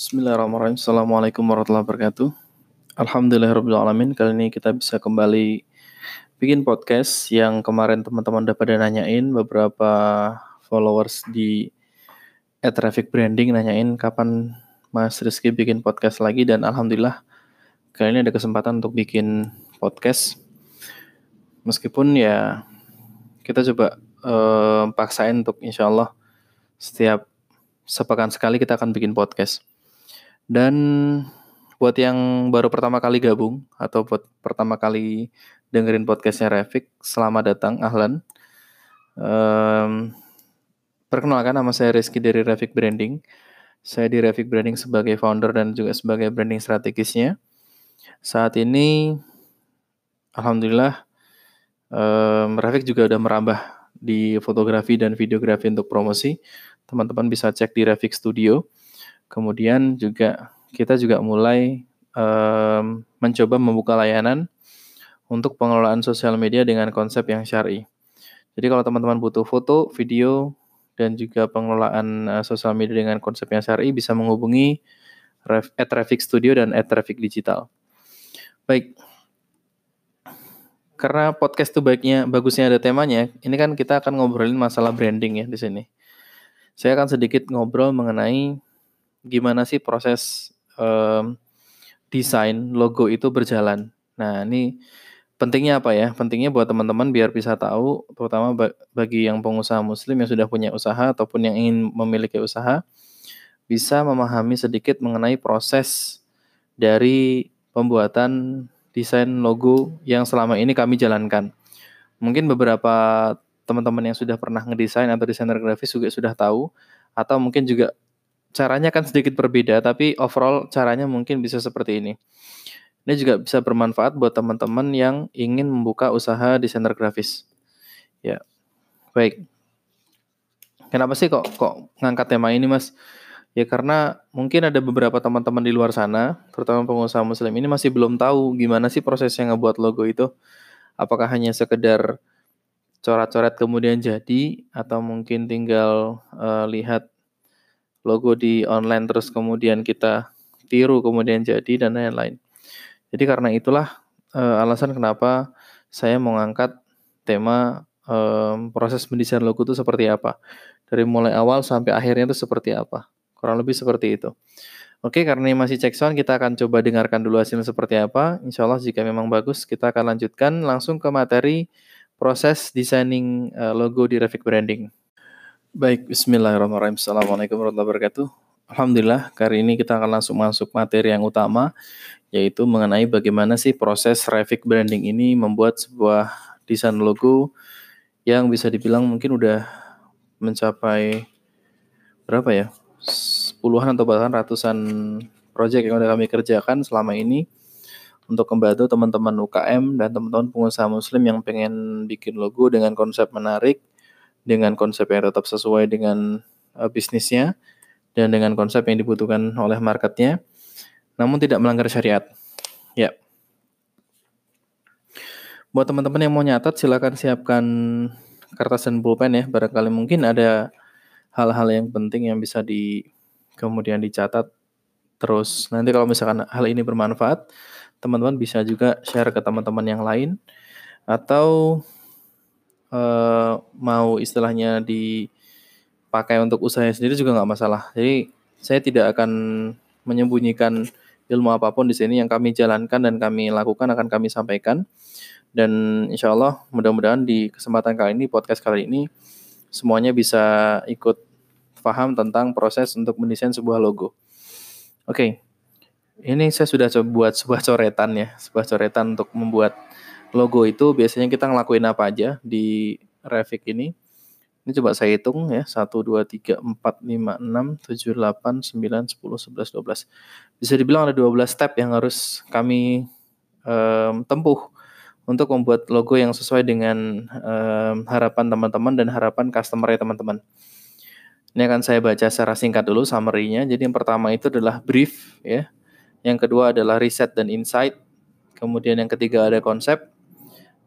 Bismillahirrahmanirrahim. Assalamualaikum warahmatullahi wabarakatuh. Alhamdulillahirrahmanirrahim. Kali ini kita bisa kembali bikin podcast yang kemarin teman-teman udah pada nanyain beberapa followers di traffic branding nanyain kapan Mas Rizky bikin podcast lagi dan alhamdulillah kali ini ada kesempatan untuk bikin podcast. Meskipun ya kita coba eh, paksain untuk insya Allah setiap sepekan sekali kita akan bikin podcast. Dan buat yang baru pertama kali gabung atau buat pertama kali dengerin podcastnya Revik, selamat datang, ahlan. Um, perkenalkan nama saya Rizky dari Revik Branding. Saya di Revik Branding sebagai founder dan juga sebagai branding strategisnya. Saat ini, alhamdulillah, um, Revik juga udah merambah di fotografi dan videografi untuk promosi. Teman-teman bisa cek di Revik Studio. Kemudian juga kita juga mulai um, mencoba membuka layanan untuk pengelolaan sosial media dengan konsep yang syari. Jadi kalau teman-teman butuh foto, video, dan juga pengelolaan uh, sosial media dengan konsep yang syari bisa menghubungi Traffic Studio dan Traffic Digital. Baik, karena podcast itu baiknya bagusnya ada temanya, ini kan kita akan ngobrolin masalah branding ya di sini. Saya akan sedikit ngobrol mengenai gimana sih proses um, desain logo itu berjalan. Nah, ini pentingnya apa ya? Pentingnya buat teman-teman biar bisa tahu, terutama bagi yang pengusaha muslim yang sudah punya usaha ataupun yang ingin memiliki usaha, bisa memahami sedikit mengenai proses dari pembuatan desain logo yang selama ini kami jalankan. Mungkin beberapa teman-teman yang sudah pernah ngedesain atau desainer grafis juga sudah tahu, atau mungkin juga caranya kan sedikit berbeda, tapi overall caranya mungkin bisa seperti ini. Ini juga bisa bermanfaat buat teman-teman yang ingin membuka usaha desainer grafis. Ya, baik. Kenapa sih kok kok ngangkat tema ini, Mas? Ya karena mungkin ada beberapa teman-teman di luar sana, terutama pengusaha muslim ini masih belum tahu gimana sih prosesnya ngebuat logo itu. Apakah hanya sekedar coret-coret kemudian jadi atau mungkin tinggal uh, lihat logo di online terus kemudian kita tiru kemudian jadi dan lain-lain. Jadi karena itulah uh, alasan kenapa saya mengangkat tema um, proses mendesain logo itu seperti apa. Dari mulai awal sampai akhirnya itu seperti apa. Kurang lebih seperti itu. Oke, karena ini masih cek sound, kita akan coba dengarkan dulu hasilnya seperti apa. Insya Allah jika memang bagus, kita akan lanjutkan langsung ke materi proses designing uh, logo di Revit Branding. Baik, bismillahirrahmanirrahim. Assalamualaikum warahmatullahi wabarakatuh. Alhamdulillah, kali ini kita akan langsung masuk materi yang utama, yaitu mengenai bagaimana sih proses Revit Branding ini membuat sebuah desain logo yang bisa dibilang mungkin udah mencapai berapa ya? Puluhan atau bahkan ratusan proyek yang udah kami kerjakan selama ini untuk membantu teman-teman UKM dan teman-teman pengusaha muslim yang pengen bikin logo dengan konsep menarik, dengan konsep yang tetap sesuai dengan uh, bisnisnya dan dengan konsep yang dibutuhkan oleh marketnya, namun tidak melanggar syariat. Ya. Buat teman-teman yang mau nyatat, silakan siapkan kertas dan pulpen ya. Barangkali mungkin ada hal-hal yang penting yang bisa di kemudian dicatat. Terus nanti kalau misalkan hal ini bermanfaat, teman-teman bisa juga share ke teman-teman yang lain atau uh, mau istilahnya dipakai untuk usaha sendiri juga nggak masalah. Jadi saya tidak akan menyembunyikan ilmu apa pun di sini yang kami jalankan dan kami lakukan akan kami sampaikan. Dan insya Allah mudah-mudahan di kesempatan kali ini, podcast kali ini, semuanya bisa ikut paham tentang proses untuk mendesain sebuah logo. Oke, okay. ini saya sudah buat sebuah coretan ya, sebuah coretan untuk membuat logo itu biasanya kita ngelakuin apa aja di Revit ini. Ini coba saya hitung ya, 1, 2, 3, 4, 5, 6, 7, 8, 9, 10, 11, 12. Bisa dibilang ada 12 step yang harus kami um, tempuh untuk membuat logo yang sesuai dengan um, harapan teman-teman dan harapan customer teman-teman. Ini akan saya baca secara singkat dulu summary-nya. Jadi yang pertama itu adalah brief ya. Yang kedua adalah riset dan insight. Kemudian yang ketiga ada konsep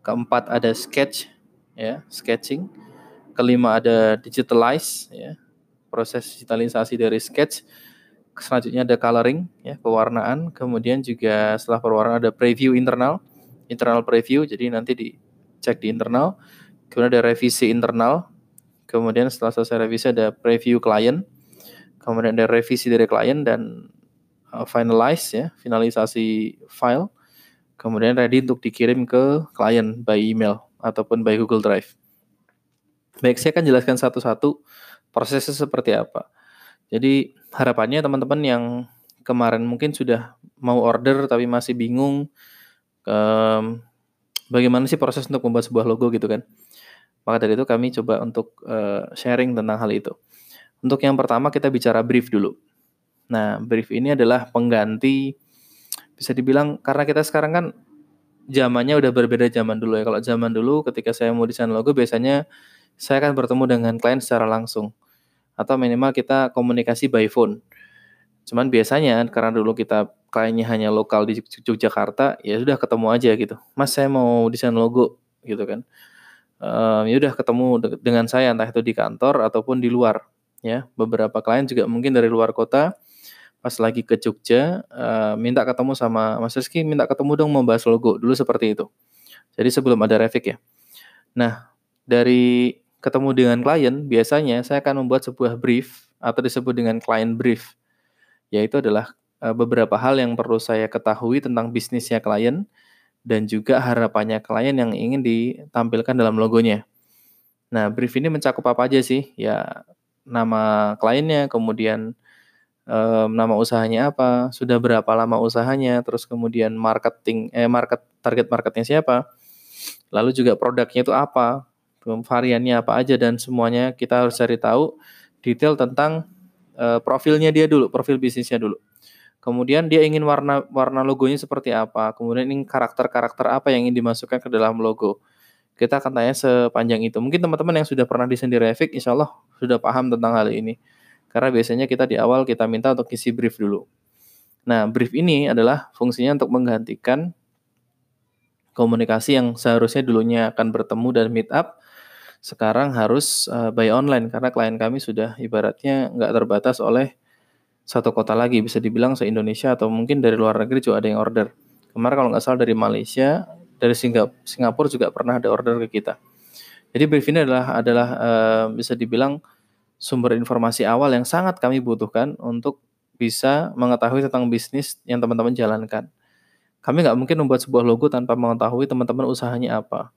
keempat ada sketch ya sketching kelima ada digitalize ya proses digitalisasi dari sketch selanjutnya ada coloring ya, pewarnaan, kemudian juga setelah pewarnaan ada preview internal, internal preview, jadi nanti dicek di internal. Kemudian ada revisi internal. Kemudian setelah selesai revisi ada preview klien. Kemudian ada revisi dari klien dan uh, finalize ya, finalisasi file. Kemudian ready untuk dikirim ke klien by email ataupun by Google Drive. Baik, saya akan jelaskan satu-satu prosesnya seperti apa. Jadi harapannya teman-teman yang kemarin mungkin sudah mau order tapi masih bingung um, bagaimana sih proses untuk membuat sebuah logo gitu kan. Maka dari itu kami coba untuk uh, sharing tentang hal itu. Untuk yang pertama kita bicara brief dulu. Nah, brief ini adalah pengganti bisa dibilang karena kita sekarang kan zamannya udah berbeda zaman dulu ya. Kalau zaman dulu ketika saya mau desain logo biasanya saya akan bertemu dengan klien secara langsung atau minimal kita komunikasi by phone. Cuman biasanya karena dulu kita kliennya hanya lokal di Yogyakarta, ya sudah ketemu aja gitu. Mas saya mau desain logo gitu kan. Um, ya udah ketemu dengan saya entah itu di kantor ataupun di luar ya. Beberapa klien juga mungkin dari luar kota pas lagi ke Jogja uh, minta ketemu sama Mas Rizky minta ketemu dong membahas logo dulu seperti itu. Jadi sebelum ada Revik ya. Nah, dari ketemu dengan klien, biasanya saya akan membuat sebuah brief atau disebut dengan client brief. Yaitu adalah e, beberapa hal yang perlu saya ketahui tentang bisnisnya klien dan juga harapannya klien yang ingin ditampilkan dalam logonya. Nah, brief ini mencakup apa aja sih? Ya, nama kliennya, kemudian um, nama usahanya apa, sudah berapa lama usahanya, terus kemudian marketing eh market target marketnya siapa, lalu juga produknya itu apa, variannya apa aja dan semuanya kita harus cari tahu detail tentang uh, profilnya dia dulu, profil bisnisnya dulu. Kemudian dia ingin warna warna logonya seperti apa, kemudian ingin karakter-karakter apa yang ingin dimasukkan ke dalam logo. Kita akan tanya sepanjang itu. Mungkin teman-teman yang sudah pernah desain di Revit, insya Allah sudah paham tentang hal ini. Karena biasanya kita di awal kita minta untuk isi brief dulu. Nah, brief ini adalah fungsinya untuk menggantikan komunikasi yang seharusnya dulunya akan bertemu dan meet up sekarang harus uh, by online. Karena klien kami sudah ibaratnya nggak terbatas oleh satu kota lagi bisa dibilang se Indonesia atau mungkin dari luar negeri juga ada yang order. Kemarin kalau nggak salah dari Malaysia dari Singapura juga pernah ada order ke kita. Jadi brief ini adalah adalah uh, bisa dibilang sumber informasi awal yang sangat kami butuhkan untuk bisa mengetahui tentang bisnis yang teman-teman jalankan. Kami nggak mungkin membuat sebuah logo tanpa mengetahui teman-teman usahanya apa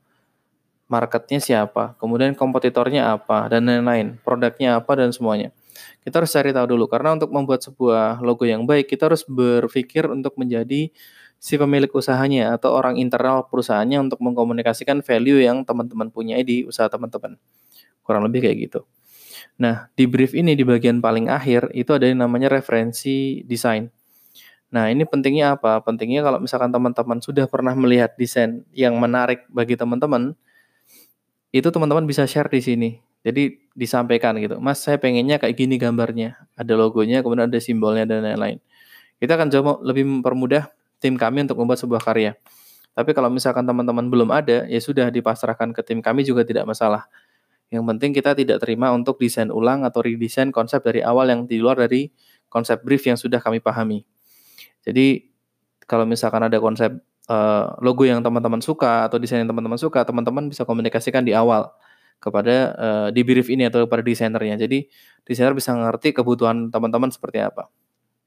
marketnya siapa, kemudian kompetitornya apa, dan lain-lain, produknya apa, dan semuanya. Kita harus cari tahu dulu, karena untuk membuat sebuah logo yang baik, kita harus berpikir untuk menjadi si pemilik usahanya atau orang internal perusahaannya untuk mengkomunikasikan value yang teman-teman punya di usaha teman-teman. Kurang lebih kayak gitu. Nah, di brief ini di bagian paling akhir itu ada yang namanya referensi desain. Nah, ini pentingnya apa? Pentingnya kalau misalkan teman-teman sudah pernah melihat desain yang menarik bagi teman-teman, itu teman-teman bisa share di sini. Jadi disampaikan gitu, Mas saya pengennya kayak gini gambarnya, ada logonya, kemudian ada simbolnya dan lain-lain. Kita akan coba lebih mempermudah tim kami untuk membuat sebuah karya. Tapi kalau misalkan teman-teman belum ada, ya sudah dipasrahkan ke tim kami juga tidak masalah. Yang penting kita tidak terima untuk desain ulang atau redesign konsep dari awal yang di luar dari konsep brief yang sudah kami pahami. Jadi kalau misalkan ada konsep uh, logo yang teman-teman suka atau desain yang teman-teman suka, teman-teman bisa komunikasikan di awal kepada uh, di brief ini atau kepada desainernya. Jadi desainer bisa mengerti kebutuhan teman-teman seperti apa.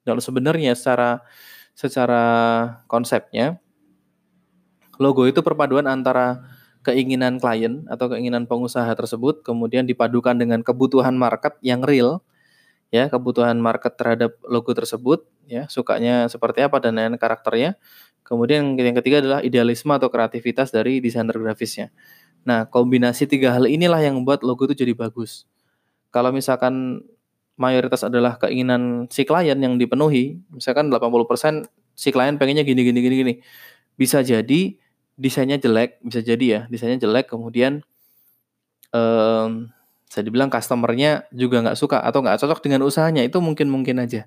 Lalu sebenarnya secara secara konsepnya logo itu perpaduan antara keinginan klien atau keinginan pengusaha tersebut kemudian dipadukan dengan kebutuhan market yang real ya kebutuhan market terhadap logo tersebut ya sukanya seperti apa dan lain karakternya Kemudian yang ketiga adalah idealisme atau kreativitas dari desainer grafisnya. Nah, kombinasi tiga hal inilah yang membuat logo itu jadi bagus. Kalau misalkan mayoritas adalah keinginan si klien yang dipenuhi, misalkan 80% si klien pengennya gini gini gini gini. Bisa jadi desainnya jelek, bisa jadi ya, desainnya jelek kemudian um, saya dibilang customernya juga nggak suka atau nggak cocok dengan usahanya itu mungkin mungkin aja.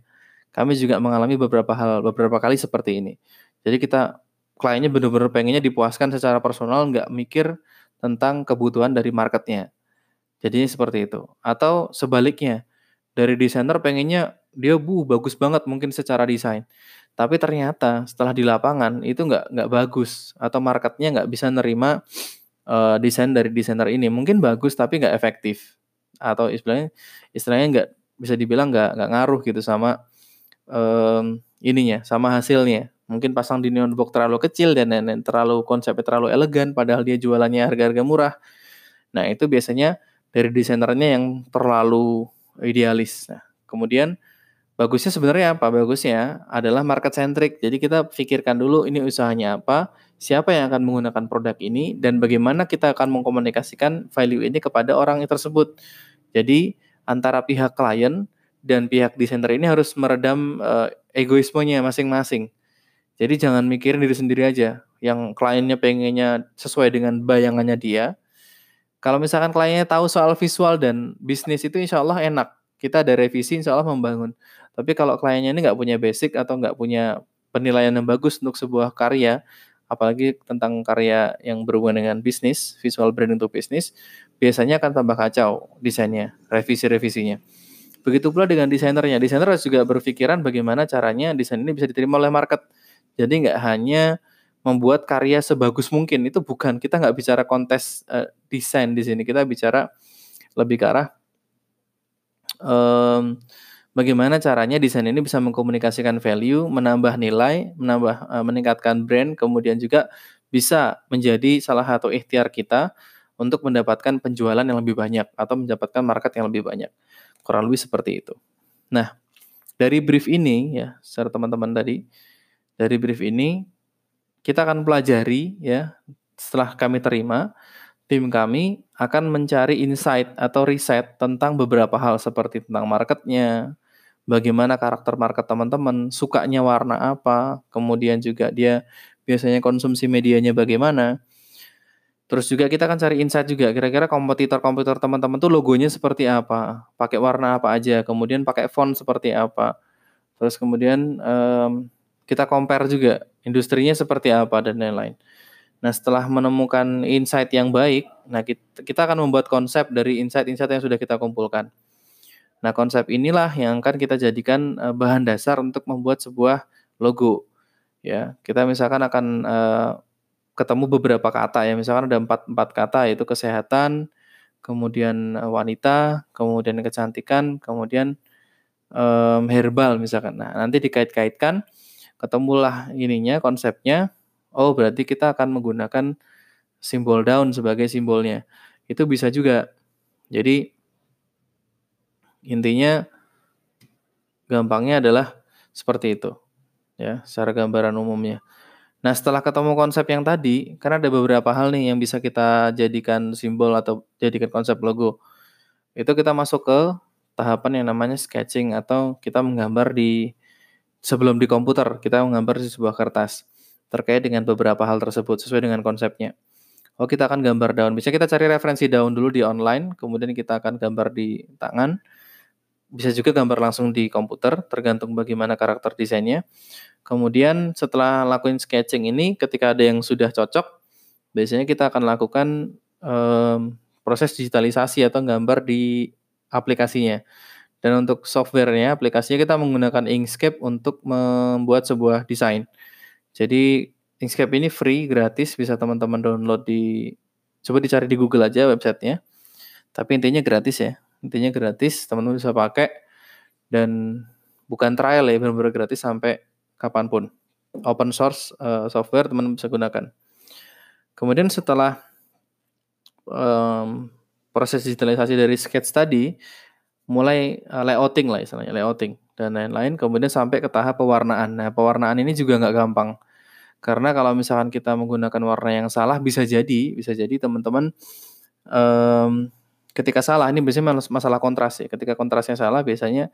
Kami juga mengalami beberapa hal beberapa kali seperti ini. Jadi kita kliennya benar-benar pengennya dipuaskan secara personal, nggak mikir tentang kebutuhan dari marketnya. Jadi seperti itu. Atau sebaliknya, dari desainer pengennya dia bu bagus banget mungkin secara desain tapi ternyata setelah di lapangan itu nggak nggak bagus atau marketnya nggak bisa nerima uh, desain dari desainer ini. Mungkin bagus tapi nggak efektif. Atau istilahnya istilahnya nggak bisa dibilang nggak nggak ngaruh gitu sama um, ininya sama hasilnya. Mungkin pasang di neon box terlalu kecil dan lain-lain terlalu konsepnya terlalu elegan padahal dia jualannya harga-harga murah. Nah itu biasanya dari desainernya yang terlalu idealis. Nah kemudian Bagusnya sebenarnya apa? Bagusnya adalah market centric. Jadi kita pikirkan dulu ini usahanya apa, siapa yang akan menggunakan produk ini, dan bagaimana kita akan mengkomunikasikan value ini kepada orang tersebut. Jadi antara pihak klien dan pihak desainer ini harus meredam uh, egoismenya masing-masing. Jadi jangan mikirin diri sendiri aja. Yang kliennya pengennya sesuai dengan bayangannya dia. Kalau misalkan kliennya tahu soal visual dan bisnis itu insya Allah enak. Kita ada revisi insya Allah membangun. Tapi kalau kliennya ini nggak punya basic atau nggak punya penilaian yang bagus untuk sebuah karya, apalagi tentang karya yang berhubungan dengan bisnis, visual branding untuk bisnis, biasanya akan tambah kacau desainnya, revisi-revisinya. Begitu pula dengan desainernya. Desainer harus juga berpikiran bagaimana caranya desain ini bisa diterima oleh market. Jadi nggak hanya membuat karya sebagus mungkin itu bukan kita nggak bicara kontes uh, desain di sini kita bicara lebih ke arah um, bagaimana caranya desain ini bisa mengkomunikasikan value, menambah nilai, menambah uh, meningkatkan brand, kemudian juga bisa menjadi salah satu ikhtiar kita untuk mendapatkan penjualan yang lebih banyak atau mendapatkan market yang lebih banyak. Kurang lebih seperti itu. Nah, dari brief ini ya, secara teman-teman tadi, dari brief ini kita akan pelajari ya setelah kami terima tim kami akan mencari insight atau riset tentang beberapa hal seperti tentang marketnya, bagaimana karakter market teman-teman, sukanya warna apa, kemudian juga dia biasanya konsumsi medianya bagaimana. Terus juga kita akan cari insight juga, kira-kira kompetitor-kompetitor teman-teman tuh logonya seperti apa, pakai warna apa aja, kemudian pakai font seperti apa. Terus kemudian um, kita compare juga industrinya seperti apa dan lain-lain. Nah, setelah menemukan insight yang baik, nah kita, kita akan membuat konsep dari insight-insight yang sudah kita kumpulkan. Nah, konsep inilah yang akan kita jadikan uh, bahan dasar untuk membuat sebuah logo. Ya, kita misalkan akan uh, ketemu beberapa kata ya, misalkan ada empat empat kata yaitu kesehatan, kemudian wanita, kemudian kecantikan, kemudian um, herbal misalkan. Nah, nanti dikait-kaitkan, ketemulah ininya konsepnya. Oh, berarti kita akan menggunakan simbol daun sebagai simbolnya. Itu bisa juga. Jadi Intinya gampangnya adalah seperti itu. Ya, secara gambaran umumnya. Nah, setelah ketemu konsep yang tadi, karena ada beberapa hal nih yang bisa kita jadikan simbol atau jadikan konsep logo. Itu kita masuk ke tahapan yang namanya sketching atau kita menggambar di sebelum di komputer, kita menggambar di sebuah kertas terkait dengan beberapa hal tersebut sesuai dengan konsepnya. Oh, kita akan gambar daun. Bisa kita cari referensi daun dulu di online, kemudian kita akan gambar di tangan bisa juga gambar langsung di komputer, tergantung bagaimana karakter desainnya. Kemudian setelah lakuin sketching ini, ketika ada yang sudah cocok, biasanya kita akan lakukan um, proses digitalisasi atau gambar di aplikasinya. Dan untuk softwarenya, aplikasinya kita menggunakan Inkscape untuk membuat sebuah desain. Jadi Inkscape ini free, gratis, bisa teman-teman download di, coba dicari di Google aja websitenya. Tapi intinya gratis ya intinya gratis teman-teman bisa pakai. Dan bukan trial ya benar-benar gratis sampai kapan pun. Open source uh, software teman-teman bisa gunakan. Kemudian setelah um, proses digitalisasi dari sketch tadi mulai uh, layouting lah istilahnya layouting dan lain-lain kemudian sampai ke tahap pewarnaan. Nah pewarnaan ini juga nggak gampang. Karena kalau misalkan kita menggunakan warna yang salah bisa jadi bisa jadi teman-teman um, ketika salah ini biasanya masalah kontras ya. Ketika kontrasnya salah biasanya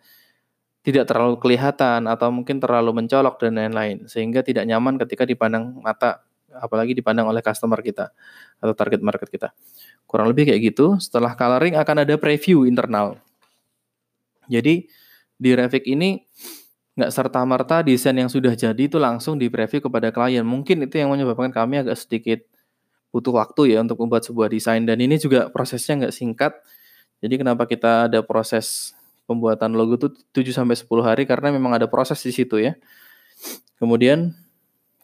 tidak terlalu kelihatan atau mungkin terlalu mencolok dan lain-lain sehingga tidak nyaman ketika dipandang mata apalagi dipandang oleh customer kita atau target market kita. Kurang lebih kayak gitu. Setelah coloring akan ada preview internal. Jadi di Revit ini nggak serta merta desain yang sudah jadi itu langsung di preview kepada klien. Mungkin itu yang menyebabkan kami agak sedikit butuh waktu ya untuk membuat sebuah desain dan ini juga prosesnya nggak singkat. Jadi kenapa kita ada proses pembuatan logo itu 7 sampai 10 hari karena memang ada proses di situ ya. Kemudian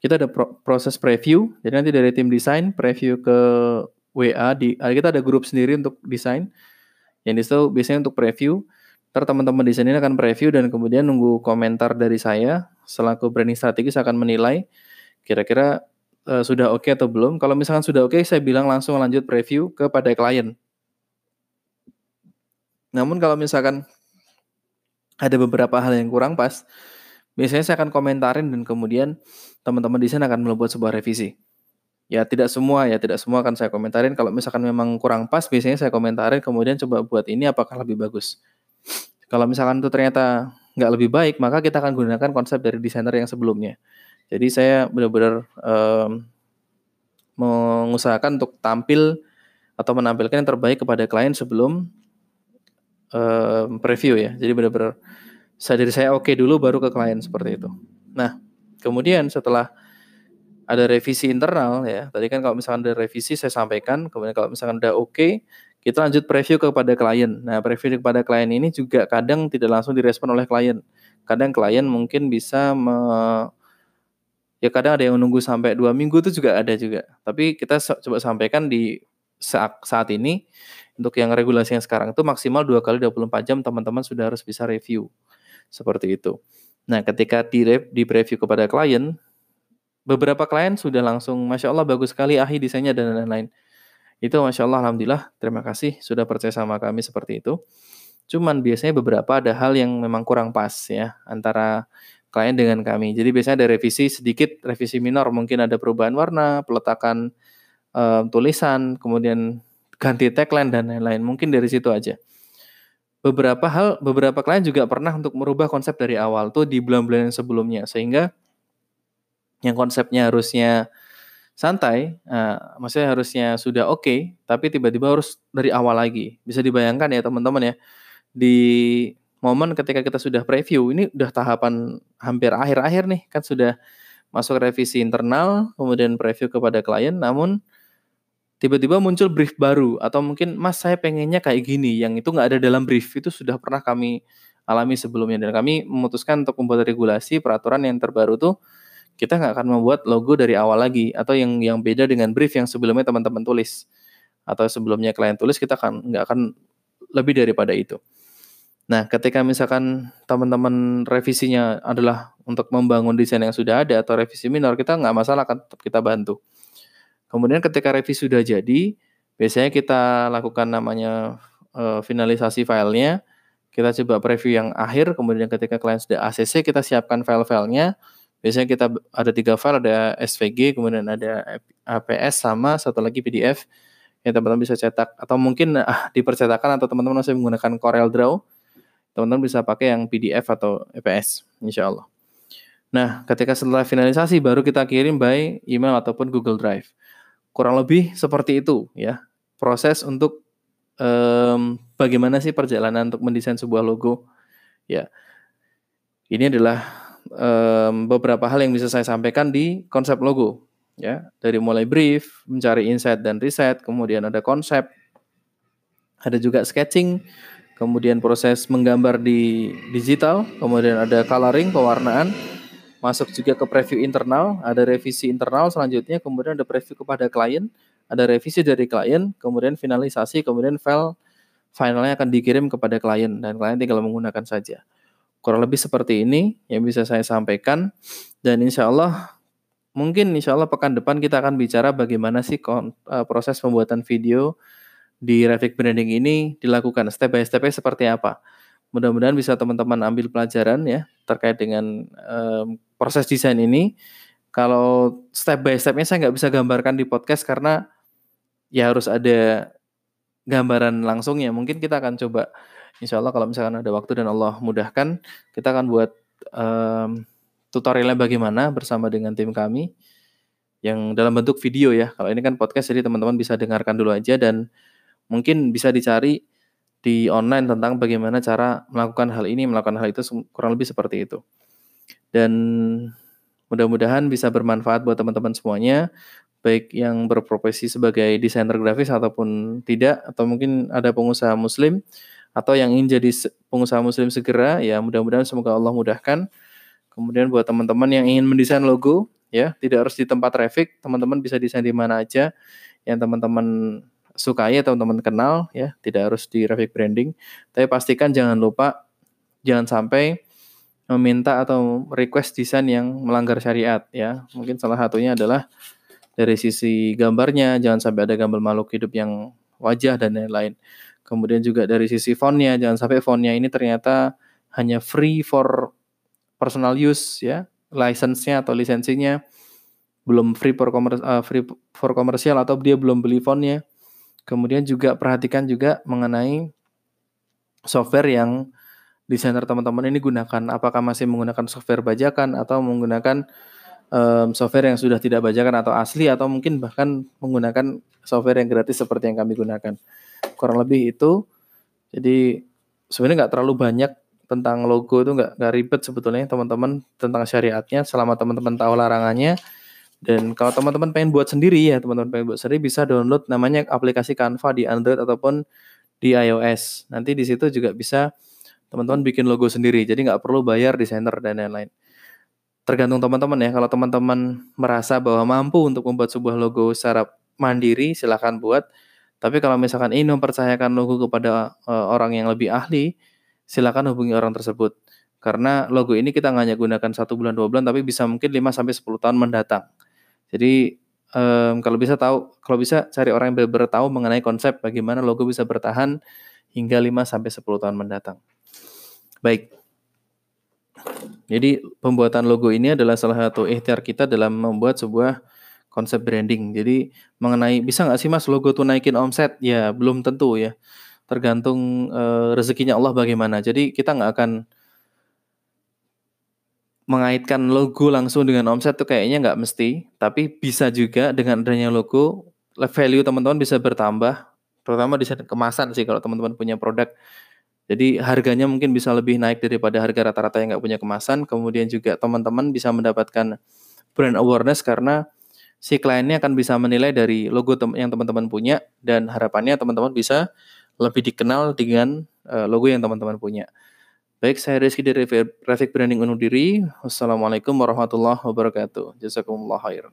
kita ada pro proses preview. Jadi nanti dari tim desain preview ke WA di kita ada grup sendiri untuk desain. Yang itu biasanya untuk preview. Ntar teman-teman di sini akan preview dan kemudian nunggu komentar dari saya selaku branding strategis akan menilai kira-kira uh, sudah oke okay atau belum. Kalau misalkan sudah oke, okay, saya bilang langsung lanjut preview kepada klien. Namun kalau misalkan ada beberapa hal yang kurang pas, biasanya saya akan komentarin dan kemudian teman-teman di sini akan membuat sebuah revisi. Ya tidak semua ya tidak semua akan saya komentarin. Kalau misalkan memang kurang pas, biasanya saya komentarin kemudian coba buat ini apakah lebih bagus. Kalau misalkan itu ternyata nggak lebih baik, maka kita akan gunakan konsep dari desainer yang sebelumnya. Jadi saya benar-benar um, mengusahakan untuk tampil atau menampilkan yang terbaik kepada klien sebelum um, preview ya. Jadi benar-benar saya diri saya oke okay dulu baru ke klien seperti itu. Nah, kemudian setelah ada revisi internal ya. Tadi kan kalau misalkan ada revisi saya sampaikan, kemudian kalau misalkan udah oke, okay, kita lanjut preview kepada klien. Nah, preview kepada klien ini juga kadang tidak langsung direspon oleh klien. Kadang klien mungkin bisa me, ya kadang ada yang menunggu sampai dua minggu itu juga ada juga. Tapi kita coba sampaikan di saat, saat ini untuk yang regulasi yang sekarang itu maksimal dua kali 24 jam teman-teman sudah harus bisa review. Seperti itu. Nah, ketika di, di preview kepada klien, beberapa klien sudah langsung, Masya Allah bagus sekali ahi desainnya dan lain-lain. Itu Masya Allah, Alhamdulillah, terima kasih sudah percaya sama kami seperti itu. Cuman biasanya beberapa ada hal yang memang kurang pas ya antara klien dengan kami. Jadi biasanya ada revisi sedikit, revisi minor, mungkin ada perubahan warna, peletakan uh, tulisan, kemudian ganti tagline dan lain-lain. Mungkin dari situ aja. Beberapa hal, beberapa klien juga pernah untuk merubah konsep dari awal tuh di bulan-bulan sebelumnya, sehingga yang konsepnya harusnya santai, uh, maksudnya harusnya sudah oke, okay, tapi tiba-tiba harus dari awal lagi. Bisa dibayangkan ya teman-teman ya, di momen ketika kita sudah preview, ini udah tahapan hampir akhir-akhir nih, kan sudah masuk revisi internal, kemudian preview kepada klien, namun tiba-tiba muncul brief baru, atau mungkin mas saya pengennya kayak gini, yang itu nggak ada dalam brief, itu sudah pernah kami alami sebelumnya, dan kami memutuskan untuk membuat regulasi peraturan yang terbaru tuh kita nggak akan membuat logo dari awal lagi atau yang yang beda dengan brief yang sebelumnya teman-teman tulis atau sebelumnya klien tulis kita akan nggak akan lebih daripada itu. Nah, ketika misalkan teman-teman revisinya adalah untuk membangun desain yang sudah ada atau revisi minor, kita nggak masalah kan tetap kita bantu. Kemudian ketika revisi sudah jadi, biasanya kita lakukan namanya uh, finalisasi filenya, kita coba preview yang akhir, kemudian ketika klien sudah ACC, kita siapkan file-filenya, Biasanya kita ada tiga file, ada SVG, kemudian ada APS sama satu lagi PDF yang teman-teman bisa cetak. Atau mungkin ah, dipercetakan atau teman-teman masih menggunakan Corel Draw, teman-teman bisa pakai yang PDF atau EPS, insya Allah. Nah, ketika setelah finalisasi baru kita kirim by email ataupun Google Drive. Kurang lebih seperti itu ya proses untuk um, bagaimana sih perjalanan untuk mendesain sebuah logo. Ya, ini adalah um, beberapa hal yang bisa saya sampaikan di konsep logo ya dari mulai brief mencari insight dan riset kemudian ada konsep ada juga sketching kemudian proses menggambar di digital kemudian ada coloring pewarnaan masuk juga ke preview internal ada revisi internal selanjutnya kemudian ada preview kepada klien ada revisi dari klien kemudian finalisasi kemudian file finalnya akan dikirim kepada klien dan klien tinggal menggunakan saja Kurang lebih seperti ini yang bisa saya sampaikan. Dan insya Allah mungkin insya Allah pekan depan kita akan bicara bagaimana sih eh, proses pembuatan video di Revit Branding ini dilakukan step by stepnya seperti apa. Mudah-mudahan bisa teman-teman ambil pelajaran ya terkait dengan um, proses desain ini. Kalau step by stepnya saya nggak bisa gambarkan di podcast karena ya harus ada gambaran langsungnya. Mungkin kita akan coba insya Allah kalau misalkan ada waktu dan Allah mudahkan, kita akan buat um, tutorialnya bagaimana bersama dengan tim kami yang dalam bentuk video ya. Kalau ini kan podcast jadi teman-teman bisa dengarkan dulu aja dan mungkin bisa dicari di online tentang bagaimana cara melakukan hal ini, melakukan hal itu kurang lebih seperti itu. Dan mudah-mudahan bisa bermanfaat buat teman-teman semuanya, baik yang berprofesi sebagai desainer grafis ataupun tidak, atau mungkin ada pengusaha muslim atau yang ingin jadi pengusaha muslim segera ya mudah-mudahan semoga Allah mudahkan. Kemudian buat teman-teman yang ingin mendesain logo ya, tidak harus di tempat traffic, teman-teman bisa desain di mana aja yang teman-teman sukai atau teman-teman kenal ya, tidak harus di traffic branding. Tapi pastikan jangan lupa jangan sampai meminta atau request desain yang melanggar syariat ya. Mungkin salah satunya adalah dari sisi gambarnya jangan sampai ada gambar makhluk hidup yang wajah dan lain-lain. Kemudian juga dari sisi fontnya jangan sampai fontnya ini ternyata hanya free for personal use ya, license-nya atau lisensinya belum free for komersial, uh, free for komersial atau dia belum beli fontnya. Kemudian juga perhatikan juga mengenai software yang desainer teman-teman ini gunakan. Apakah masih menggunakan software bajakan atau menggunakan um, software yang sudah tidak bajakan atau asli atau mungkin bahkan menggunakan software yang gratis seperti yang kami gunakan. Kurang lebih itu. Jadi sebenarnya nggak terlalu banyak tentang logo itu nggak ribet sebetulnya teman-teman tentang syariatnya selama teman-teman tahu larangannya dan kalau teman-teman pengen buat sendiri ya teman-teman pengen buat sendiri bisa download namanya aplikasi Canva di Android ataupun di iOS nanti di situ juga bisa teman-teman bikin logo sendiri jadi nggak perlu bayar desainer dan lain-lain tergantung teman-teman ya kalau teman-teman merasa bahwa mampu untuk membuat sebuah logo secara mandiri silahkan buat tapi kalau misalkan ini mempercayakan logo kepada uh, orang yang lebih ahli silakan hubungi orang tersebut. Karena logo ini kita nggak hanya gunakan satu bulan dua bulan, tapi bisa mungkin 5 sampai sepuluh tahun mendatang. Jadi um, kalau bisa tahu, kalau bisa cari orang yang benar-benar tahu mengenai konsep bagaimana logo bisa bertahan hingga 5 sampai sepuluh tahun mendatang. Baik. Jadi pembuatan logo ini adalah salah satu ikhtiar kita dalam membuat sebuah konsep branding. Jadi mengenai bisa nggak sih mas logo tuh naikin omset? Ya belum tentu ya tergantung uh, rezekinya Allah bagaimana. Jadi kita nggak akan mengaitkan logo langsung dengan omset tuh kayaknya nggak mesti, tapi bisa juga dengan adanya logo value teman-teman bisa bertambah, terutama di kemasan sih kalau teman-teman punya produk. Jadi harganya mungkin bisa lebih naik daripada harga rata-rata yang nggak punya kemasan. Kemudian juga teman-teman bisa mendapatkan brand awareness karena si kliennya akan bisa menilai dari logo yang teman-teman punya dan harapannya teman-teman bisa lebih dikenal dengan uh, logo yang teman-teman punya. Baik, saya Rizky dari Traffic Branding undur diri. Wassalamualaikum warahmatullahi wabarakatuh. Jazakumullah khair.